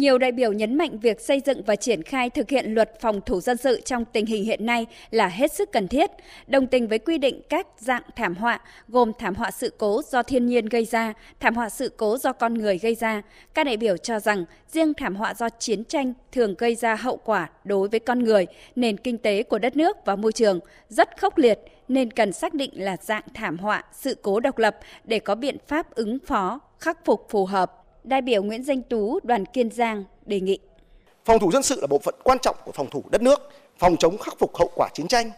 Nhiều đại biểu nhấn mạnh việc xây dựng và triển khai thực hiện luật phòng thủ dân sự trong tình hình hiện nay là hết sức cần thiết, đồng tình với quy định các dạng thảm họa gồm thảm họa sự cố do thiên nhiên gây ra, thảm họa sự cố do con người gây ra. Các đại biểu cho rằng riêng thảm họa do chiến tranh thường gây ra hậu quả đối với con người, nền kinh tế của đất nước và môi trường rất khốc liệt nên cần xác định là dạng thảm họa, sự cố độc lập để có biện pháp ứng phó, khắc phục phù hợp Đại biểu Nguyễn Danh Tú, đoàn Kiên Giang đề nghị. Phòng thủ dân sự là bộ phận quan trọng của phòng thủ đất nước, phòng chống khắc phục hậu quả chiến tranh,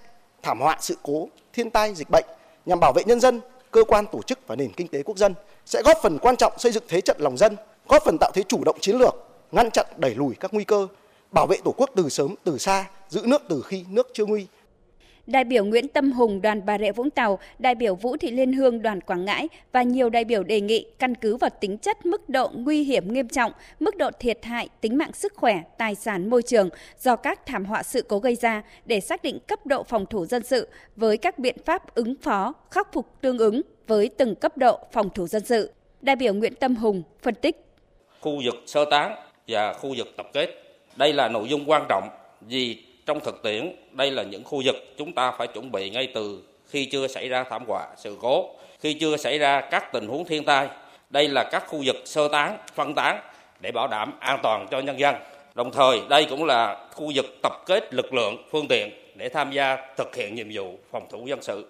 thảm họa sự cố, thiên tai, dịch bệnh nhằm bảo vệ nhân dân, cơ quan tổ chức và nền kinh tế quốc dân sẽ góp phần quan trọng xây dựng thế trận lòng dân, góp phần tạo thế chủ động chiến lược, ngăn chặn đẩy lùi các nguy cơ, bảo vệ tổ quốc từ sớm từ xa, giữ nước từ khi nước chưa nguy, đại biểu Nguyễn Tâm Hùng đoàn Bà Rịa Vũng Tàu, đại biểu Vũ Thị Liên Hương đoàn Quảng Ngãi và nhiều đại biểu đề nghị căn cứ vào tính chất mức độ nguy hiểm nghiêm trọng, mức độ thiệt hại tính mạng sức khỏe, tài sản môi trường do các thảm họa sự cố gây ra để xác định cấp độ phòng thủ dân sự với các biện pháp ứng phó, khắc phục tương ứng với từng cấp độ phòng thủ dân sự. Đại biểu Nguyễn Tâm Hùng phân tích. Khu vực sơ tán và khu vực tập kết. Đây là nội dung quan trọng vì trong thực tiễn, đây là những khu vực chúng ta phải chuẩn bị ngay từ khi chưa xảy ra thảm họa, sự cố, khi chưa xảy ra các tình huống thiên tai. Đây là các khu vực sơ tán, phân tán để bảo đảm an toàn cho nhân dân. Đồng thời, đây cũng là khu vực tập kết lực lượng, phương tiện để tham gia thực hiện nhiệm vụ phòng thủ dân sự.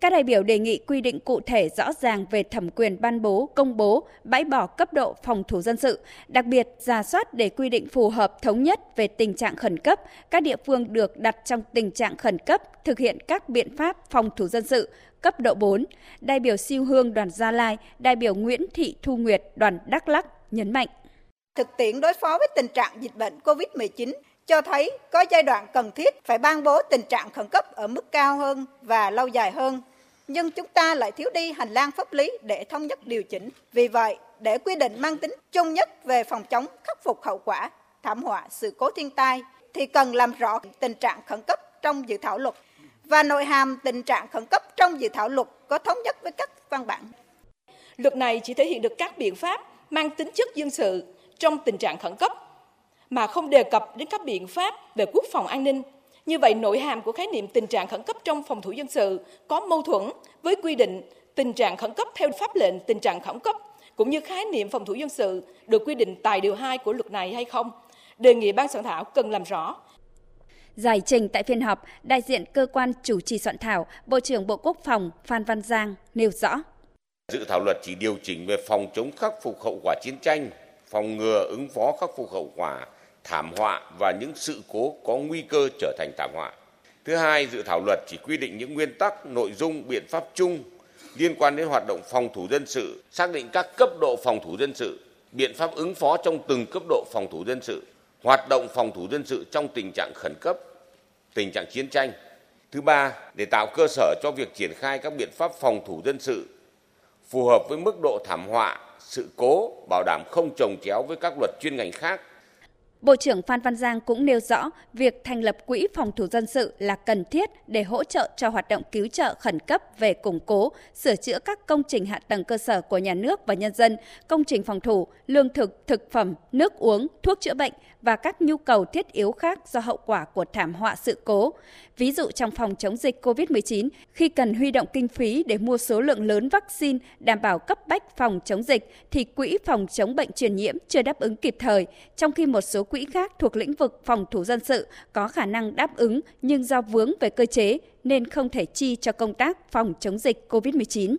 Các đại biểu đề nghị quy định cụ thể rõ ràng về thẩm quyền ban bố, công bố, bãi bỏ cấp độ phòng thủ dân sự, đặc biệt ra soát để quy định phù hợp thống nhất về tình trạng khẩn cấp, các địa phương được đặt trong tình trạng khẩn cấp thực hiện các biện pháp phòng thủ dân sự cấp độ 4. Đại biểu Siêu Hương đoàn Gia Lai, đại biểu Nguyễn Thị Thu Nguyệt đoàn Đắk Lắk nhấn mạnh. Thực tiễn đối phó với tình trạng dịch bệnh COVID-19 cho thấy có giai đoạn cần thiết phải ban bố tình trạng khẩn cấp ở mức cao hơn và lâu dài hơn nhưng chúng ta lại thiếu đi hành lang pháp lý để thống nhất điều chỉnh. Vì vậy, để quy định mang tính chung nhất về phòng chống khắc phục hậu quả thảm họa sự cố thiên tai thì cần làm rõ tình trạng khẩn cấp trong dự thảo luật và nội hàm tình trạng khẩn cấp trong dự thảo luật có thống nhất với các văn bản. Luật này chỉ thể hiện được các biện pháp mang tính chất dân sự trong tình trạng khẩn cấp mà không đề cập đến các biện pháp về quốc phòng an ninh như vậy, nội hàm của khái niệm tình trạng khẩn cấp trong phòng thủ dân sự có mâu thuẫn với quy định tình trạng khẩn cấp theo pháp lệnh tình trạng khẩn cấp, cũng như khái niệm phòng thủ dân sự được quy định tại điều 2 của luật này hay không. Đề nghị ban soạn thảo cần làm rõ. Giải trình tại phiên họp, đại diện cơ quan chủ trì soạn thảo, Bộ trưởng Bộ Quốc phòng Phan Văn Giang nêu rõ. Dự thảo luật chỉ điều chỉnh về phòng chống khắc phục hậu quả chiến tranh, phòng ngừa ứng phó khắc phục hậu quả thảm họa và những sự cố có nguy cơ trở thành thảm họa. Thứ hai, dự thảo luật chỉ quy định những nguyên tắc, nội dung, biện pháp chung liên quan đến hoạt động phòng thủ dân sự, xác định các cấp độ phòng thủ dân sự, biện pháp ứng phó trong từng cấp độ phòng thủ dân sự, hoạt động phòng thủ dân sự trong tình trạng khẩn cấp, tình trạng chiến tranh. Thứ ba, để tạo cơ sở cho việc triển khai các biện pháp phòng thủ dân sự phù hợp với mức độ thảm họa, sự cố, bảo đảm không trồng chéo với các luật chuyên ngành khác Bộ trưởng Phan Văn Giang cũng nêu rõ việc thành lập quỹ phòng thủ dân sự là cần thiết để hỗ trợ cho hoạt động cứu trợ khẩn cấp về củng cố, sửa chữa các công trình hạ tầng cơ sở của nhà nước và nhân dân, công trình phòng thủ, lương thực, thực phẩm, nước uống, thuốc chữa bệnh và các nhu cầu thiết yếu khác do hậu quả của thảm họa sự cố. Ví dụ trong phòng chống dịch COVID-19, khi cần huy động kinh phí để mua số lượng lớn vaccine đảm bảo cấp bách phòng chống dịch thì quỹ phòng chống bệnh truyền nhiễm chưa đáp ứng kịp thời, trong khi một số quỹ khác thuộc lĩnh vực phòng thủ dân sự có khả năng đáp ứng nhưng do vướng về cơ chế nên không thể chi cho công tác phòng chống dịch COVID-19.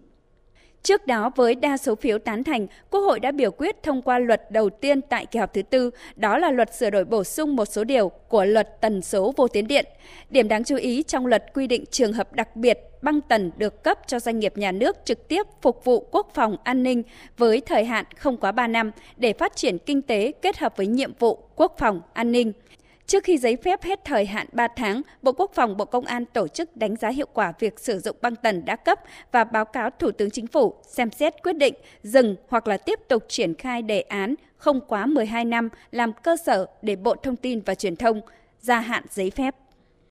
Trước đó, với đa số phiếu tán thành, Quốc hội đã biểu quyết thông qua luật đầu tiên tại kỳ họp thứ tư, đó là luật sửa đổi bổ sung một số điều của luật tần số vô tuyến điện. Điểm đáng chú ý trong luật quy định trường hợp đặc biệt băng tần được cấp cho doanh nghiệp nhà nước trực tiếp phục vụ quốc phòng an ninh với thời hạn không quá 3 năm để phát triển kinh tế kết hợp với nhiệm vụ quốc phòng an ninh. Trước khi giấy phép hết thời hạn 3 tháng, Bộ Quốc phòng Bộ Công an tổ chức đánh giá hiệu quả việc sử dụng băng tần đã cấp và báo cáo Thủ tướng Chính phủ xem xét quyết định dừng hoặc là tiếp tục triển khai đề án không quá 12 năm làm cơ sở để Bộ Thông tin và Truyền thông gia hạn giấy phép.